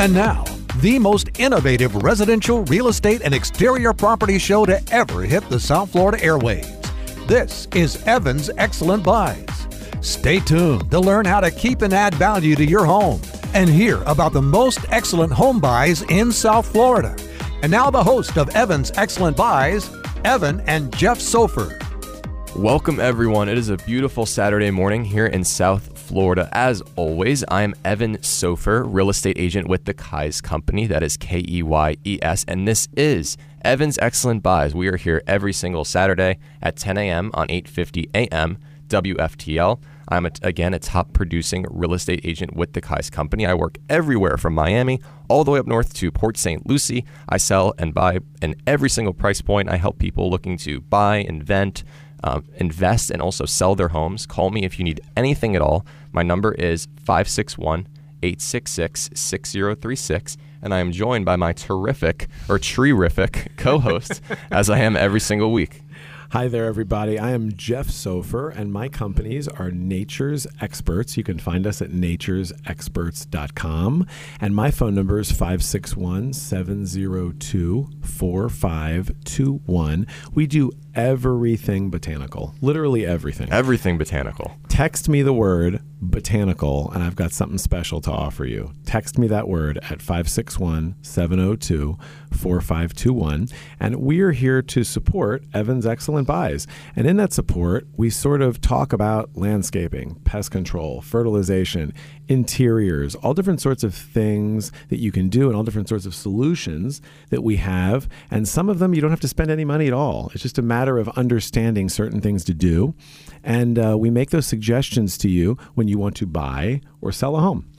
And now, the most innovative residential real estate and exterior property show to ever hit the South Florida airwaves. This is Evans Excellent Buys. Stay tuned to learn how to keep and add value to your home and hear about the most excellent home buys in South Florida. And now, the host of Evans Excellent Buys, Evan and Jeff Sofer. Welcome, everyone. It is a beautiful Saturday morning here in South Florida. As always, I am Evan Sofer, real estate agent with the Keyes Company. That is K E Y E S. And this is Evan's Excellent Buys. We are here every single Saturday at 10 a.m. on 8:50 a.m. WFTL. I'm a, again a top producing real estate agent with the Keyes Company. I work everywhere from Miami all the way up north to Port St. Lucie. I sell and buy in every single price point. I help people looking to buy, invent, um, invest, and also sell their homes. Call me if you need anything at all. My number is 561 866 6036 and I am joined by my terrific or terrific co-host as I am every single week. Hi there, everybody. I am Jeff Sofer, and my companies are Nature's Experts. You can find us at naturesexperts.com. And my phone number is 561 702 4521. We do everything botanical, literally everything. Everything botanical. Text me the word botanical, and I've got something special to offer you. Text me that word at 561 702 4521. And we are here to support Evan's Excellent Buys. And in that support, we sort of talk about landscaping, pest control, fertilization, interiors, all different sorts of things that you can do, and all different sorts of solutions that we have. And some of them you don't have to spend any money at all. It's just a matter of understanding certain things to do. And uh, we make those suggestions to you when you want to buy or sell a home.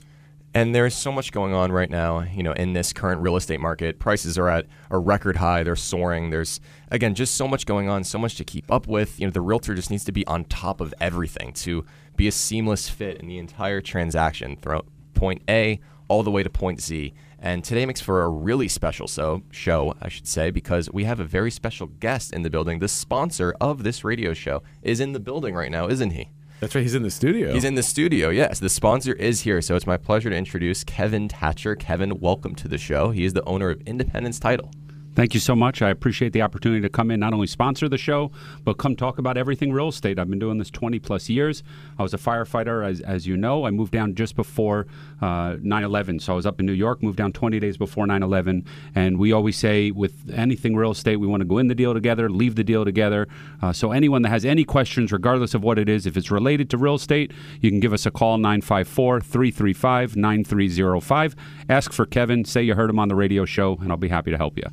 And there's so much going on right now, you know, in this current real estate market. Prices are at a record high, they're soaring. There's again just so much going on, so much to keep up with. You know, the realtor just needs to be on top of everything to be a seamless fit in the entire transaction throughout point A all the way to point Z. And today makes for a really special so show, I should say, because we have a very special guest in the building. The sponsor of this radio show is in the building right now, isn't he? That's right. He's in the studio. He's in the studio, yes. The sponsor is here. So it's my pleasure to introduce Kevin Tacher. Kevin, welcome to the show. He is the owner of Independence Title. Thank you so much. I appreciate the opportunity to come in, not only sponsor the show, but come talk about everything real estate. I've been doing this 20 plus years. I was a firefighter, as, as you know. I moved down just before uh, 9 uh, 11. So I was up in New York, moved down 20 days before 9 11. And we always say with anything real estate, we want to go in the deal together, leave the deal together. Uh, so anyone that has any questions, regardless of what it is, if it's related to real estate, you can give us a call 954 335 9305. Ask for Kevin, say you heard him on the radio show, and I'll be happy to help you.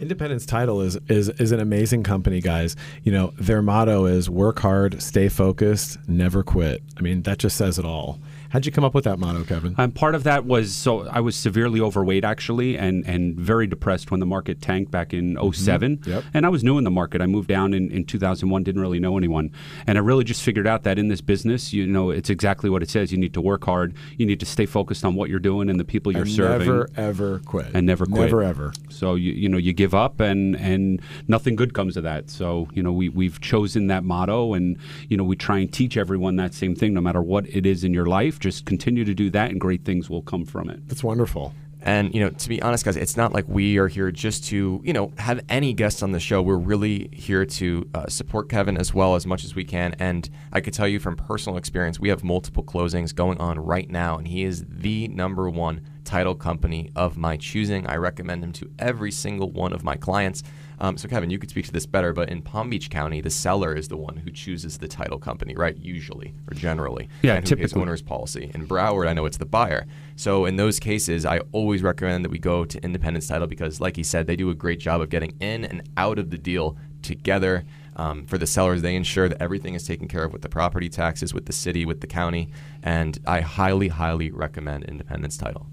Independence Title is, is is an amazing company, guys. You know, their motto is work hard, stay focused, never quit. I mean, that just says it all. How'd you come up with that motto, Kevin? Um, part of that was so I was severely overweight actually, and and very depressed when the market tanked back in 7 mm-hmm. yep. And I was new in the market. I moved down in, in 2001, didn't really know anyone, and I really just figured out that in this business, you know, it's exactly what it says. You need to work hard. You need to stay focused on what you're doing and the people you're and serving. Never ever quit. And never quit. Never ever. So you you know you give up and and nothing good comes of that. So you know we we've chosen that motto, and you know we try and teach everyone that same thing, no matter what it is in your life. Just continue to do do that, and great things will come from it. That's wonderful. And you know, to be honest, guys, it's not like we are here just to you know have any guests on the show. We're really here to uh, support Kevin as well as much as we can. And I could tell you from personal experience, we have multiple closings going on right now, and he is the number one title company of my choosing. I recommend him to every single one of my clients. Um, so, Kevin, you could speak to this better, but in Palm Beach County, the seller is the one who chooses the title company, right? Usually or generally. Yeah, and typically. owner's policy. In Broward, I know it's the buyer. So, in those cases, I always recommend that we go to Independence Title because, like he said, they do a great job of getting in and out of the deal together. Um, for the sellers, they ensure that everything is taken care of with the property taxes, with the city, with the county, and I highly, highly recommend Independence Title.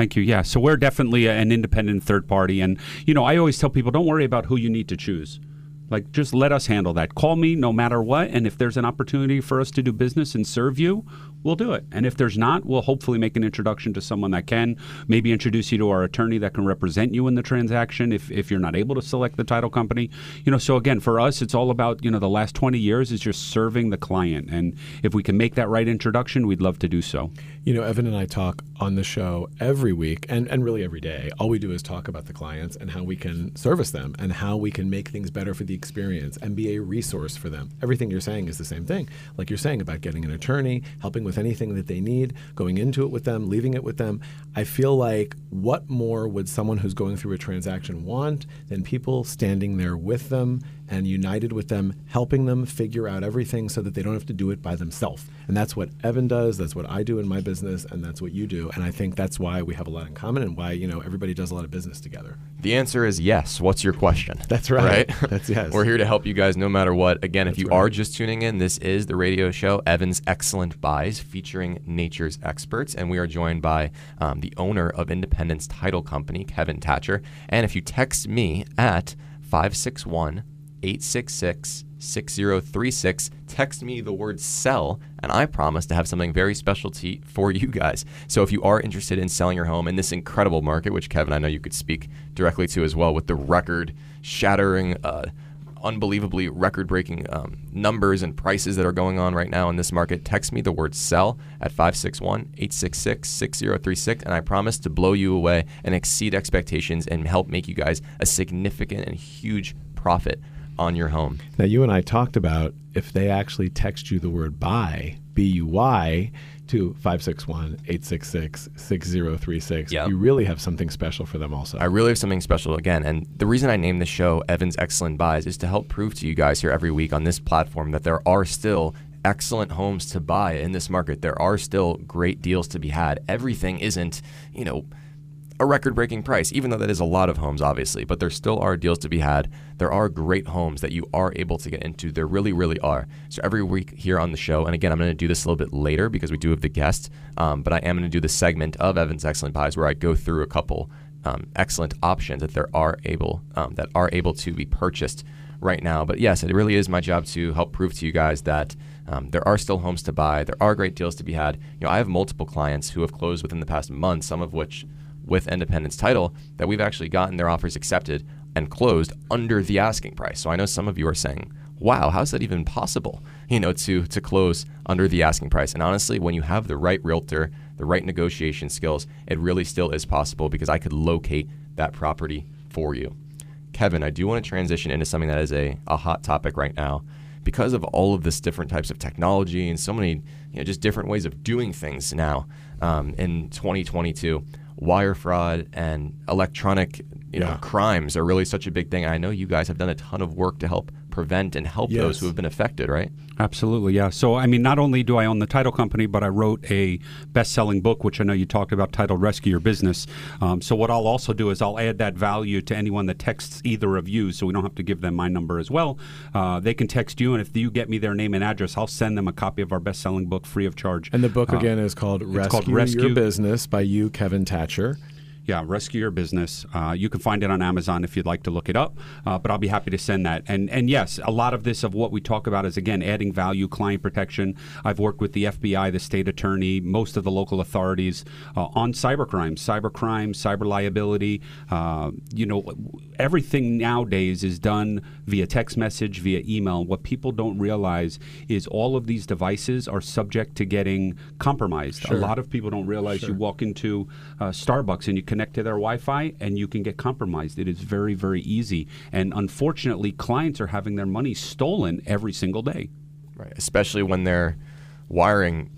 Thank you. Yeah, so we're definitely an independent third party, and you know, I always tell people, don't worry about who you need to choose. Like, just let us handle that. Call me no matter what. And if there's an opportunity for us to do business and serve you, we'll do it. And if there's not, we'll hopefully make an introduction to someone that can. Maybe introduce you to our attorney that can represent you in the transaction if, if you're not able to select the title company. You know, so again, for us, it's all about, you know, the last 20 years is just serving the client. And if we can make that right introduction, we'd love to do so. You know, Evan and I talk on the show every week and, and really every day. All we do is talk about the clients and how we can service them and how we can make things better for the experience and be a resource for them. Everything you're saying is the same thing. Like you're saying about getting an attorney, helping with anything that they need, going into it with them, leaving it with them. I feel like what more would someone who's going through a transaction want than people standing there with them and united with them, helping them figure out everything so that they don't have to do it by themselves. And that's what Evan does, that's what I do in my business, and that's what you do. And I think that's why we have a lot in common and why, you know, everybody does a lot of business together. The answer is yes. What's your question? That's right. Right? That's yes. We're here to help you guys no matter what. Again, if you right. are just tuning in, this is the radio show Evan's Excellent Buys featuring nature's experts. And we are joined by um, the owner of Independence Title Company, Kevin Tacher. And if you text me at 561 866 6036, text me the word sell, and I promise to have something very special to, for you guys. So if you are interested in selling your home in this incredible market, which Kevin, I know you could speak directly to as well, with the record shattering, uh, unbelievably record breaking um, numbers and prices that are going on right now in this market, text me the word sell at 561 866 6036, and I promise to blow you away and exceed expectations and help make you guys a significant and huge profit on your home. Now, you and I talked about if they actually text you the word buy, B U Y, to 561 866 6036, Yeah. you really have something special for them also. I really have something special again. And the reason I named the show Evan's Excellent Buys is to help prove to you guys here every week on this platform that there are still excellent homes to buy in this market. There are still great deals to be had. Everything isn't, you know, a record breaking price, even though that is a lot of homes, obviously, but there still are deals to be had. There are great homes that you are able to get into. There really, really are. So every week here on the show, and again, I'm going to do this a little bit later because we do have the guest, um, but I am going to do the segment of Evan's Excellent Buys where I go through a couple um, excellent options that there are able um, that are able to be purchased right now. But yes, it really is my job to help prove to you guys that um, there are still homes to buy. There are great deals to be had. You know, I have multiple clients who have closed within the past month, some of which with Independence Title, that we've actually gotten their offers accepted and closed under the asking price. So I know some of you are saying, "Wow, how's that even possible?" You know, to to close under the asking price. And honestly, when you have the right realtor, the right negotiation skills, it really still is possible because I could locate that property for you. Kevin, I do want to transition into something that is a, a hot topic right now because of all of this different types of technology and so many you know, just different ways of doing things now um, in 2022 wire fraud and electronic you know Yeah. crimes are really such a big thing i know you guys have done a ton of work to help prevent and help those who have been affected right Absolutely, yeah. So, I mean, not only do I own the title company, but I wrote a best-selling book, which I know you talked about, titled "Rescue Your Business." Um, so, what I'll also do is I'll add that value to anyone that texts either of you, so we don't have to give them my number as well. Uh, they can text you, and if you get me their name and address, I'll send them a copy of our best-selling book free of charge. and the book Uh, again is called Rescue, called Rescue- Your Business by you, Kevin Tacher. Yeah, Rescue Your Business. Uh, you can find it on Amazon if you'd like to look it up, uh, but I'll be happy to send that. And and yes, a lot of this of what we talk about is again adding value, client protection. I've worked with the FBI, the state attorney, most of the local authorities uh, on cybercrime, cybercrime, cyber liability. Uh, you know, everything nowadays is done via text message, via email. What people don't realize is all of these devices are subject to getting compromised. A lot of people don't realize you walk into uh, Starbucks and you connect to their Wi-Fi and you can get compromised. It is very, very easy. And unfortunately, clients are having their money stolen every single day. right especially when they're wiring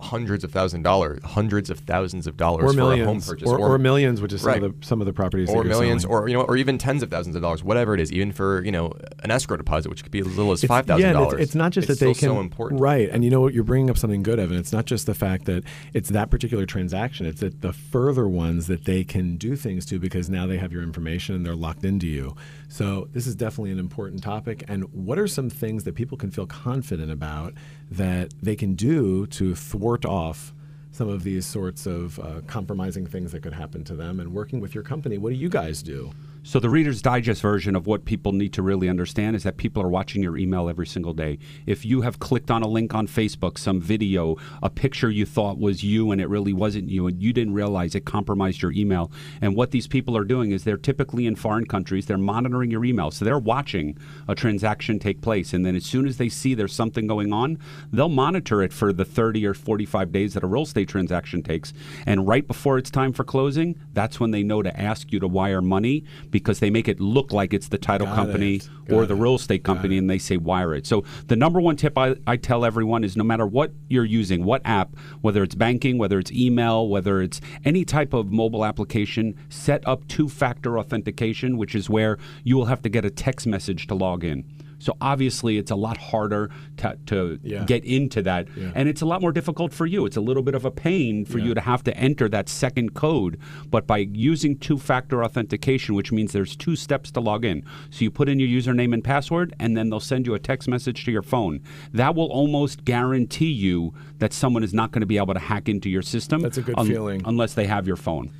hundreds of thousand dollars hundreds of thousands of dollars Or for a home purchase or, or millions, which is some, of the, some of the properties that or you're millions, selling. or you know, or even tens of thousands of dollars, whatever it is, even for you know an escrow deposit, which could be as little as It's- five thousand yeah, dollars. It's, it's not just that they can. so important, Right. And you know what? You're bringing up something good, Evan. It's not just the fact that it's that particular transaction, it's that the further ones that they can do things to because now they have your information and they're locked into you. So this is definitely an important topic. And what are some things that people can feel confident about that they can do to thwart off? Some of these sorts of uh, compromising things that could happen to them, and working with your company. What do you guys do? So the Reader's Digest version of what people need to really understand is that people are watching your email every single day. If you have clicked on a link on Facebook, some video, a picture you thought was you and it really wasn't you, and you didn't realize it compromised your email. And what these people are doing is they're typically in foreign countries. They're monitoring your email, so they're watching a transaction take place. And then as soon as they see there's something going on, they'll monitor it for the 30 or 45 days that a real estate transaction takes. And right before it's time for closing, that's when they know to ask you to wire money because they make it look like it's the title Got company or Got the real estate company and they say wire it. So the number one tip I, I tell everyone is no matter what you're using, what app, whether it's banking, whether it's email, whether it's any type of mobile application, set up two-factor authentication, which is where you will have to get a text message to log in. So obviously, it's a lot harder to, to Yeah. get into that, Yeah. and it's a lot more difficult for you. It's a little bit of a pain for you to have to enter that second code. But by using two-factor authentication, which means there's two steps to log in, so you put in your username and password, and then they'll send you a text message to your phone. That will almost guarantee you that someone is not going to be able to hack into your system. That's a good feeling. unless they have your phone.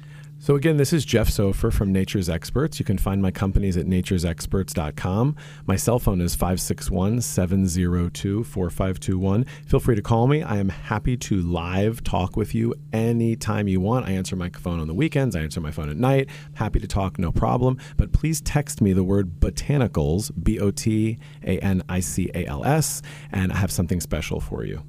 So again, this is Jeff Sofer from Nature's Experts. You can find my companies at naturesexperts.com. My cell phone is 561-702-4521. Feel free to call me. I am happy to live talk with you anytime you want. I answer my phone on the weekends. I answer my phone at night. Happy to talk, no problem. But please text me the word botanicals, B-O-T-A-N-I-C-A-L-S, and I have something special for you.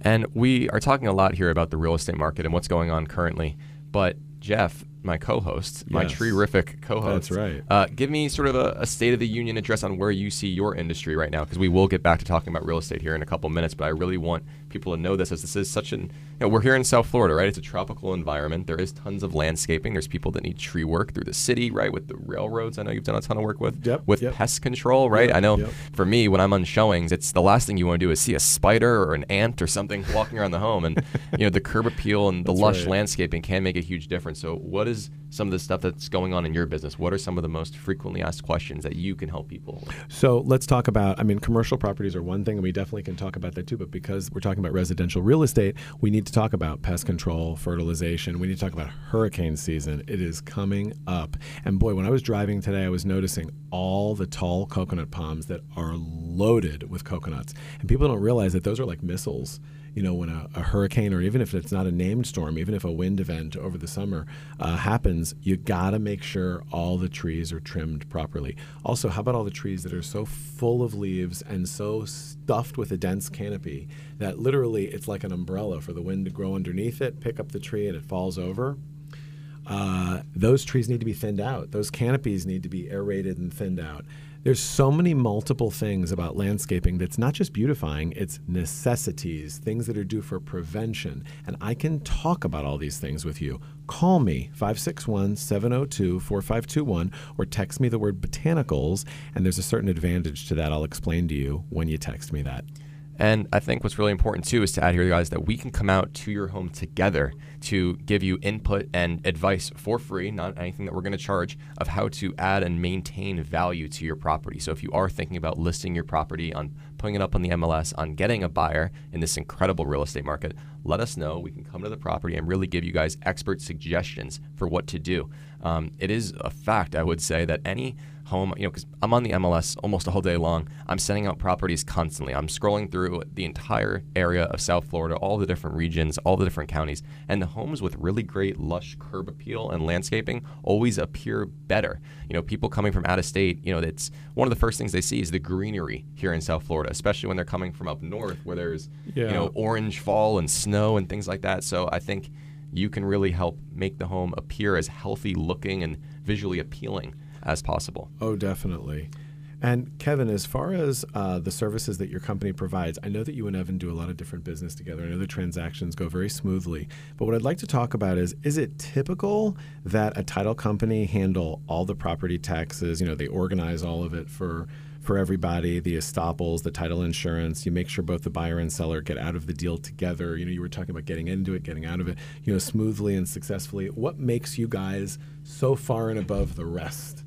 And we are talking a lot here about the real estate market and what's going on currently. But Jeff, my co-host, my Yes. terrific co-host, That's right. Uh, give me sort of a, a state of the union address on where you see your industry right now, because we will get back to talking about real estate here in a couple minutes. But I really want people to know this, as this is such an, you know, we're here in South Florida, right? It's a tropical environment. There is tons of landscaping. There's people that need tree work through the city, right? With the railroads, I know you've done a ton of work with. Yep, With yep. pest control, right? Yep, I know for me, when I'm on showings, it's the last thing you want to do is see a spider or an ant or something walking around the home. And you know, the curb appeal and the That's lush right. landscaping can make a huge difference. So, what is some of the stuff that's going on in your business? What are some of the most frequently asked questions that you can help people? So let's talk about. I mean, commercial properties are one thing, and we definitely can talk about that too. But because we're talking about residential real estate, we need to talk about pest control, fertilization. We need to talk about hurricane season. It is coming up. And boy, when I was driving today, I was noticing all the tall coconut palms that are loaded with coconuts. And people don't realize that those are like missiles you know, when a, a hurricane or even if it's not a named storm, even if a wind event over the summer uh, happens, you got to make sure all the trees are trimmed properly. Also, how about all the trees that are so full of leaves and so stuffed with a dense canopy that literally it's like an umbrella for the wind to grow underneath it, pick up the tree, and it falls over? uh, those trees need to be thinned out. Those canopies need to be aerated and thinned out. There's so many multiple things about landscaping that's not just beautifying, it's necessities, things that are due for prevention. And I can talk about all these things with you. Call me 561 702 4521 or text me the word botanicals, and there's a certain advantage to that. I'll explain to you when you text me that. And I think what's really important too is to add here, guys, that we can come out to your home together to give you input and advice for free, not anything that we're going to charge, of how to add and maintain value to your property. So if you are thinking about listing your property, on putting it up on the MLS, on getting a buyer in this incredible real estate market, let us know. We can come to the property and really give you guys expert suggestions for what to do. Um, it is a fact, I would say, that any home, you know, because I'm on the MLS almost a whole day long. I'm sending out properties constantly. I'm scrolling through the entire area of South Florida, all the different regions, all the different counties, and the homes with really great lush curb appeal and landscaping always appear better. You know, people coming from out of state, you know, it's one of the first things they see is the greenery here in South Florida, especially when they're coming from up north where there's, Yeah. you know, orange fall and snow and things like that. So I think you can really help make the home appear as healthy looking and visually appealing as possible. Oh, definitely. And Kevin, as far as uh, the services that your company provides, I know that you and Evan do a lot of different business together. I know the transactions go very smoothly. But what I'd like to talk about is is it typical that a title company handle all the property taxes? You know, they organize all of it for for everybody, the estoppels, the title insurance. You make sure both the buyer and seller get out of the deal together. You know, you were talking about getting into it, getting out of it, you know, smoothly and successfully. What makes you guys so far and above the rest?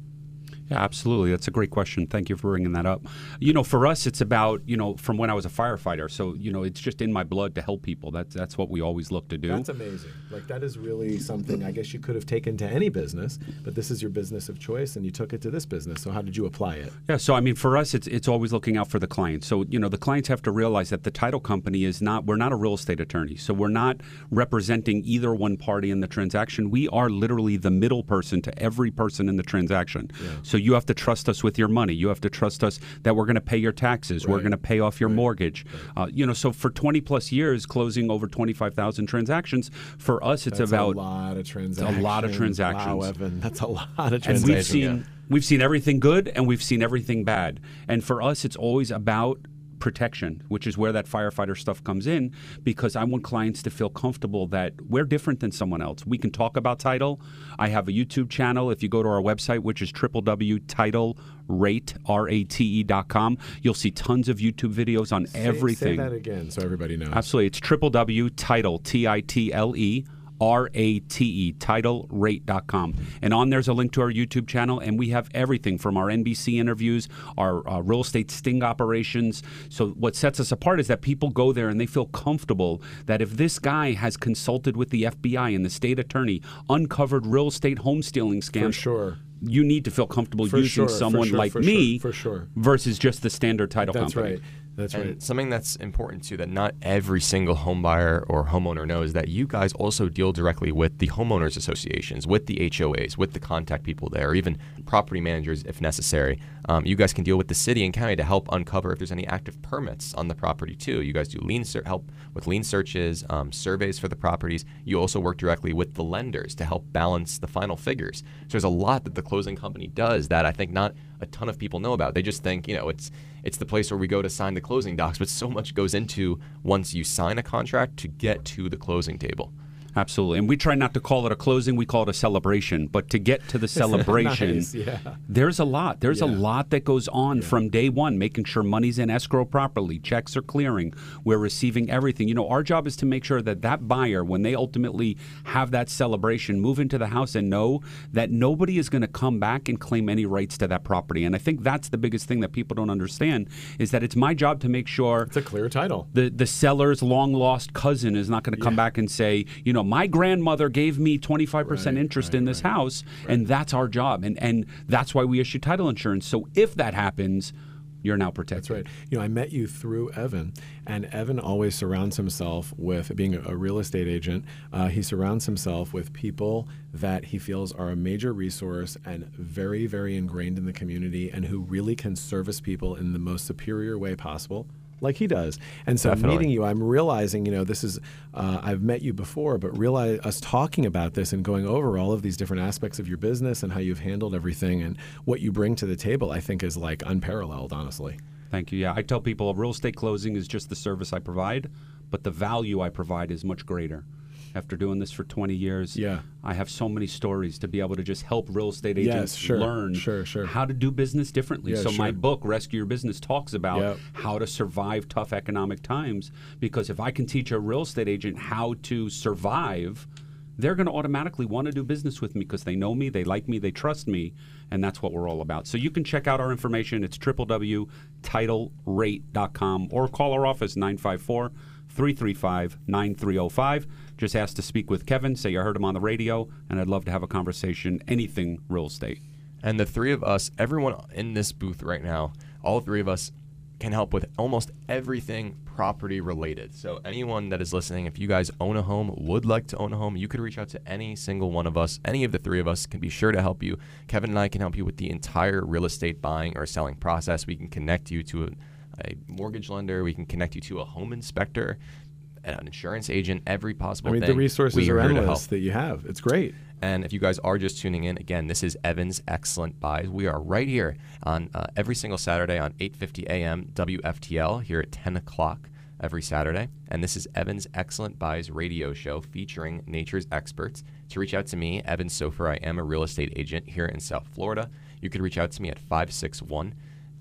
Yeah, absolutely. That's a great question. Thank you for bringing that up. You know, for us, it's about you know from when I was a firefighter. So you know, it's just in my blood to help people. That's that's what we always look to do. That's amazing. Like that is really something I guess you could have taken to any business, but this is your business of choice, and you took it to this business. So how did you apply it? Yeah, so I mean, for us, it's it's always looking out for the client. So you know, the clients have to realize that the title company is not. We're not a real estate attorney, so we're not representing either one party in the transaction. We are literally the middle person to every person in the transaction. So you have to trust us with your money. You have to trust us that we're going to pay your taxes. We're going to pay off your mortgage. Uh, you know, so for 20 plus years, closing over 25,000 transactions, for us, it's That's about a lot of transactions. A lot of Wow, transactions. Evan, that's a lot of and transactions. we've seen we've seen everything good and we've seen everything bad. And for us, it's always about protection, which is where that firefighter stuff comes in, because I want clients to feel comfortable that we're different than someone else. We can talk about title. I have a YouTube channel. If you go to our website, which is www.titlerate.com, you'll see tons of YouTube videos on Say- everything. Say that again, so everybody knows. Absolutely. It's triple W title, T I T L E R A T E, titlerate.com. And on there's a link to our YouTube channel, and we have everything from our NBC interviews, our uh, real estate sting operations. So, what sets us apart is that people go there and they feel comfortable that if this guy has consulted with the FBI and the state attorney, uncovered real estate home stealing scams, For sure. you need to feel comfortable For using sure, someone sure, like me sure. versus just the standard title That's company. right. That's And right. something that's important too that not every single home buyer or homeowner knows that you guys also deal directly with the homeowners associations, with the HOAs, with the contact people there, or even property managers if necessary. Um, you guys can deal with the city and county to help uncover if there's any active permits on the property too. You guys do lien ser- help with lien searches, um, surveys for the properties. You also work directly with the lenders to help balance the final figures. So there's a lot that the closing company does that I think not a ton of people know about. They just think, you know, it's it's the place where we go to sign the closing docs, but so much goes into once you sign a contract to get to the closing table. Absolutely. And we try not to call it a closing, we call it a celebration. But to get to the celebration, Nice, yeah. there's a lot. There's a lot that goes on from day one, making sure money's in escrow properly, checks are clearing, we're receiving everything. You know, our job is to make sure that that buyer, when they ultimately have that celebration, move into the house and know that nobody is going to come back and claim any rights to that property. And I think that's the biggest thing that people don't understand is that it's my job to make sure It's a clear title. the the seller's long lost cousin is not going to come back and say, you know, my grandmother gave me 25% Right, interest right, in this right, house, and that's our job. And and that's why we issue title insurance. So if that happens, you're now protected. That's right. You know, I met you through Evan, and Evan always surrounds himself with being a real estate agent. Uh, he surrounds himself with people that he feels are a major resource and very, very ingrained in the community, and who really can service people in the most superior way possible. Like he does, and so Definitely. meeting you, I'm realizing, you know, this is uh, I've met you before, but realize us talking about this and going over all of these different aspects of your business and how you've handled everything and what you bring to the table, I think is like unparalleled, honestly. Thank you. Yeah, I tell people a real estate closing is just the service I provide, but the value I provide is much greater. After doing this for 20 years, Yeah. I have so many stories to be able to just help real estate Yes, agents sure, learn sure, sure. how to do business differently. Yeah, so my book, Rescue Your Business, talks about Yep. how to survive tough economic times. Because if I can teach a real estate agent how to survive, they're going to automatically want to do business with me because they know me, they like me, they trust me, and that's what we're all about. So you can check out our information. It's www.titlerate.com or call our office 954 335 9305. Just ask to speak with Kevin, say you heard him on the radio, and I'd love to have a conversation, anything real estate. And the three of us, everyone in this booth right now, all three of us can help with almost everything property related. So anyone that is listening, if you guys own a home, would like to own a home, you could reach out to any single one of us. Any of the three of us can be sure to help you. Kevin and I can help you with the entire real estate buying or selling process. We can connect you to a, mortgage lender. We can connect you to a home inspector, an insurance agent, every possible I mean, thing. the resources we are here to help. endless that you have. It's great. And if you guys are just tuning in, again, this is Evan's Excellent Buys. We are right here on uh, every single Saturday on 8:50 a.m. WFTL here at 10 o'clock every Saturday. And this is Evan's Excellent Buys radio show featuring nature's experts. To reach out to me, Evan Sofer, I am a real estate agent here in South Florida. You could reach out to me at 561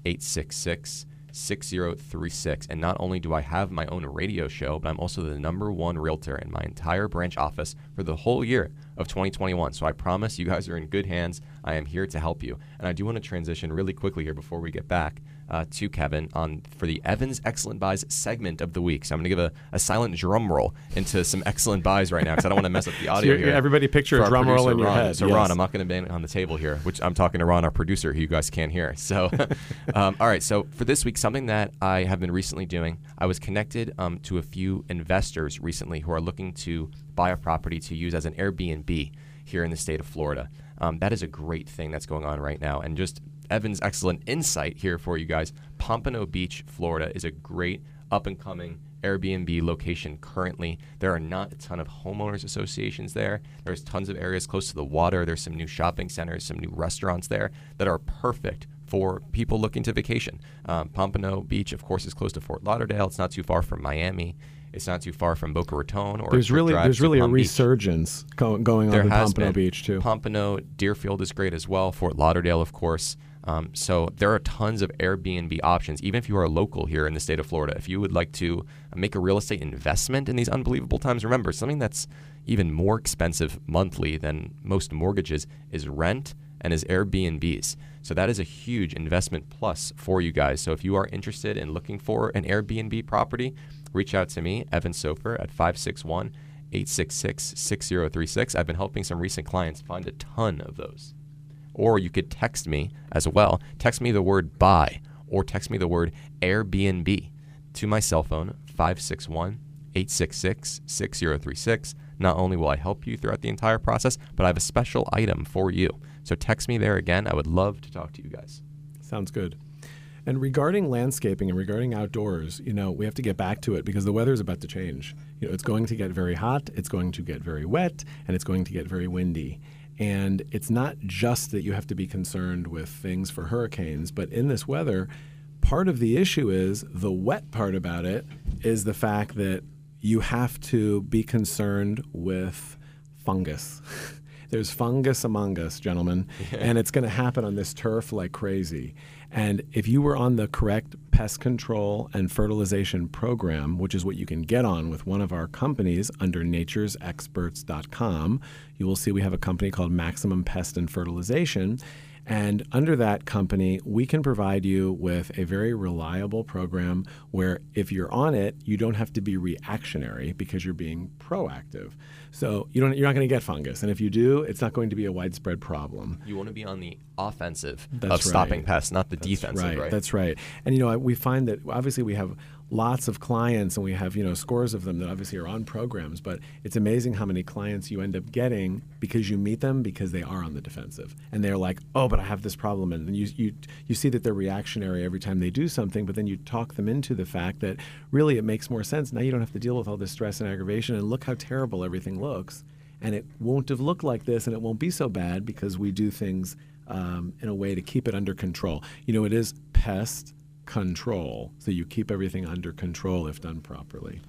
866 6036. And not only do I have my own radio show, but I'm also the number one realtor in my entire branch office for the whole year of 2021. So I promise you guys are in good hands. I am here to help you. And I do want to transition really quickly here before we get back uh, to Kevin on for the Evans Excellent Buys segment of the week. So I'm going to give a, a silent drum roll into some excellent buys right now because I don't want to mess up the audio So here. everybody picture a drum roll in your head, So yes. Ron, I'm not going to bang on the table here, which I'm talking to Ron, our producer, who you guys can't hear. So, um, all right. So for this week, something that I have been recently doing, I was connected um, to a few investors recently who are looking to buy a property to use as an Airbnb here in the state of Florida. Um, that is a great thing that's going on right now, and just Evan's excellent insight here for you guys. Pompano Beach, Florida, is a great up and coming Airbnb location currently. There are not a ton of homeowners associations there. There's tons of areas close to the water. There's some new shopping centers, some new restaurants there that are perfect for people looking to vacation. Um, Pompano Beach, of course, is close to Fort Lauderdale. It's not too far from Miami. It's not too far from Boca Raton or There's really there's really a Beach. resurgence go, going on There in Pompano been. Beach too. Pompano, Deerfield is great as well. Fort Lauderdale, of course. Um, so there are tons of Airbnb options. Even if you are a local here in the state of Florida, if you would like to make a real estate investment in these unbelievable times, remember something that's even more expensive monthly than most mortgages is rent and is Airbnbs. So that is a huge investment plus for you guys. So if you are interested in looking for an Airbnb property, reach out to me, Evan Sofer, at 561 866 6036. I've been helping some recent clients find a ton of those. Or you could text me as well. Text me the word buy or text me the word Airbnb to my cell phone, 561 866 6036. Not only will I help you throughout the entire process, but I have a special item for you. So text me there again. I would love to talk to you guys. Sounds good. And regarding landscaping and regarding outdoors, you know, we have to get back to it because the weather is about to change. You know, it's going to get very hot, it's going to get very wet, and it's going to get very windy. And it's not just that you have to be concerned with things for hurricanes, but in this weather, part of the issue is the wet part about it is the fact that you have to be concerned with fungus. There's fungus among us, gentlemen, and it's going to happen on this turf like crazy. And if you were on the correct pest control and fertilization program, which is what you can get on with one of our companies under naturesexperts.com, you will see we have a company called Maximum Pest and Fertilization. And under that company, we can provide you with a very reliable program where if you're on it, you don't have to be reactionary because you're being proactive. So you don't, you're not going to get fungus. And if you do, it's not going to be a widespread problem. You want to be on the offensive That's of stopping right. pests, not the That's defensive, right, right? That's right. And you know, we find that obviously we have lots of clients and we have, you know, scores of them that obviously are on programs, but it's amazing how many clients you end up getting because you meet them because they are on the defensive. And they're like, "Oh, but I have this problem." And you you you see that they're reactionary every time they do something, but then you talk them into the fact that really it makes more sense. Now you don't have to deal with all this stress and aggravation and look how terrible everything looks. And it won't have looked like this and it won't be so bad because we do things um, in a way to keep it under control. You know, it is pest control, so you keep everything under control if done properly.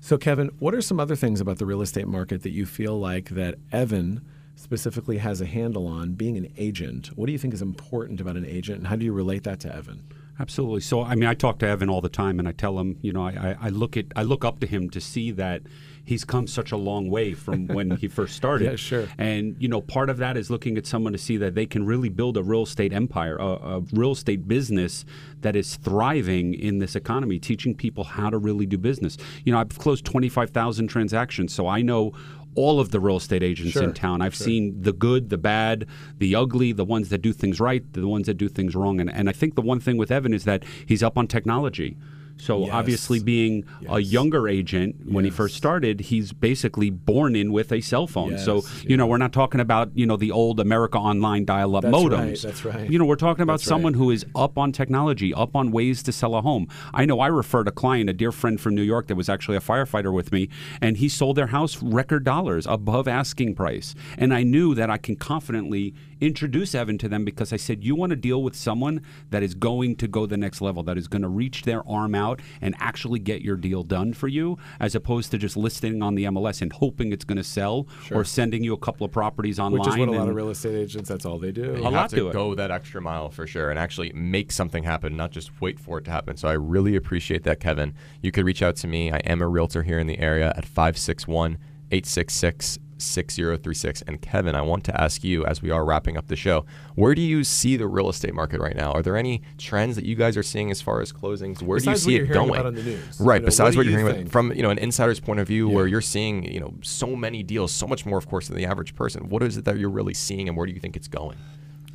So, Kevin, what are some other things about the real estate market that you feel like that Evan specifically has a handle on being an agent? What do you think is important about an agent, and how do you relate that to Evan? Absolutely. So, I mean, I talk to Evan all the time, and I tell him, you know, I, I, look at, I look up to him to see that he's come such a long way from when he first started. Yeah, sure. And you know, part of that is looking at someone to see that they can really build a real estate empire, a, a real estate business that is thriving in this economy, teaching people how to really do business. You know, I've closed twenty five thousand transactions, so I know all of the real estate agents Sure, in town. I've seen the good, the bad, the ugly, the ones that do things right, the ones that do things wrong. And, and I think the one thing with Evan is that he's up on technology. So Yes. obviously, being a younger agent when he first started, he's basically born in with a cell phone. so Yes, you know, we're not talking about you know the old America Online dial-up That's modems. right, that's right. You know, we're talking about That's someone right. who is up on technology, up on ways to sell a home. I know I referred a client, a dear friend from New York, that was actually a firefighter with me, and he sold their house record dollars above asking price. And I knew that I can confidently introduce Evan to them because I said, you want to deal with someone that is going to go the next level, that is going to reach their arm out out and actually get your deal done for you, as opposed to just listing on the MLS and hoping it's going to sell or sending you a couple of properties online. Which is what a lot of real estate agents. That's all they do. You A have lot to to it. go that extra mile for sure and actually make something happen, not just wait for it to happen. So I really appreciate that, Kevin. You could reach out to me. I am a realtor here in the area at 561 866 6036. And Kevin, I want to ask you as we are wrapping up the show, where do you see the real estate market right now? Are there any trends that you guys are seeing as far as closings? Where Besides do you see it going? about on the news. Right, You know, besides what what you're you hearing think? from you know an insider's point of view, where you're seeing you know so many deals, so much more, of course, than the average person. What is it that you're really seeing, and where do you think it's going?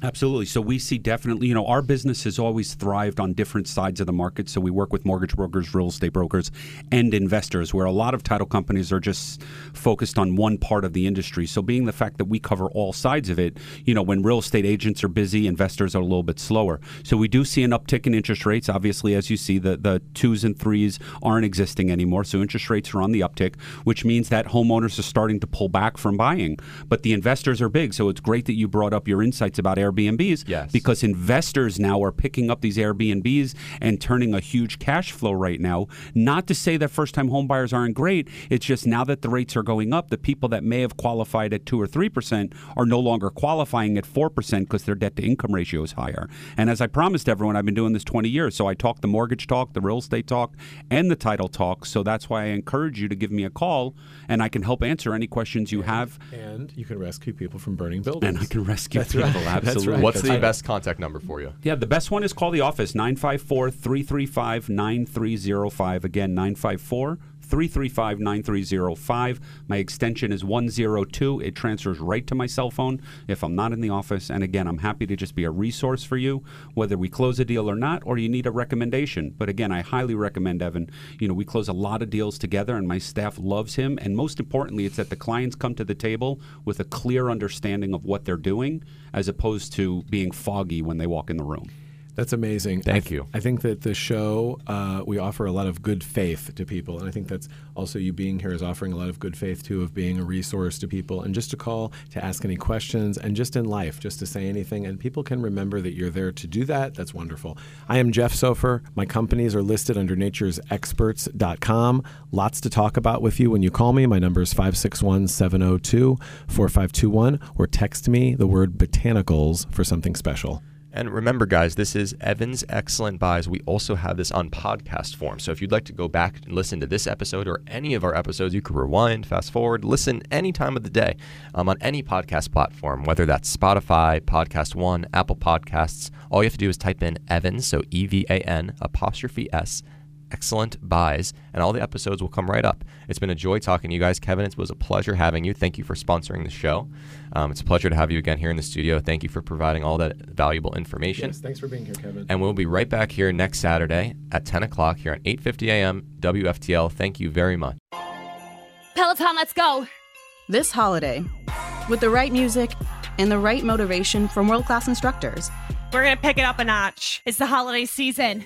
Absolutely. So we see definitely, you know, our business has always thrived on different sides of the market. So we work with mortgage brokers, real estate brokers, and investors, where a lot of title companies are just focused on one part of the industry. So being the fact that we cover all sides of it, you know, when real estate agents are busy, investors are a little bit slower. So we do see an uptick in interest rates. Obviously, as you see, the, the twos and threes aren't existing anymore. So interest rates are on the uptick, which means that homeowners are starting to pull back from buying. But the investors are big. So it's great that you brought up your insights about Airbnbs Yes. because investors now are picking up these Airbnbs and turning a huge cash flow right now. Not to say that first time home buyers aren't great. It's just now that the rates are going up, the people that may have qualified at 2 or 3% are no longer qualifying at 4% because their debt to income ratio is higher. And as I promised everyone, I've been doing this 20 years. So I talk the mortgage talk, the real estate talk, and the title talk. So that's why I encourage you to give me a call and I can help answer any questions you have. And you can rescue people from burning buildings. And I can rescue That's people. right. That's Absolutely. right. What's the right. best contact number for you? Yeah, the best one is call the office 954 335 9305. Again, 954 335 9305. My extension is 102. It transfers right to my cell phone if I'm not in the office. And again, I'm happy to just be a resource for you, whether we close a deal or not, or you need a recommendation. But again, I highly recommend Evan. You know, we close a lot of deals together, and my staff loves him. And most importantly, it's that the clients come to the table with a clear understanding of what they're doing, as opposed to being foggy when they walk in the room. That's amazing. Thank I th- you. I think that the show, uh, we offer a lot of good faith to people. And I think that's also you being here is offering a lot of good faith, too, of being a resource to people and just to call to ask any questions and just in life, just to say anything. And people can remember that you're there to do that. That's wonderful. I am Jeff Sofer. My companies are listed under naturesexperts.com. Lots to talk about with you when you call me. My number is 561 702 4521 or text me the word botanicals for something special. And remember, guys, this is Evan's Excellent Buys. We also have this on podcast form. So if you'd like to go back and listen to this episode or any of our episodes, you can rewind, fast forward, listen any time of the day um, on any podcast platform, whether that's Spotify, Podcast One, Apple Podcasts. All you have to do is type in Evans, so E V A N apostrophe S excellent buys, and all the episodes will come right up. It's been a joy talking to you guys. Kevin, it was a pleasure having you. Thank you for sponsoring the show. Um, it's a pleasure to have you again here in the studio. Thank you for providing all that valuable information. Yes, thanks for being here, Kevin. And we'll be right back here next Saturday at 10 o'clock here on 8.50 a.m. WFTL. Thank you very much. Peloton, let's go! This holiday, with the right music and the right motivation from world class instructors, We're gonna pick it up a notch. It's the holiday season.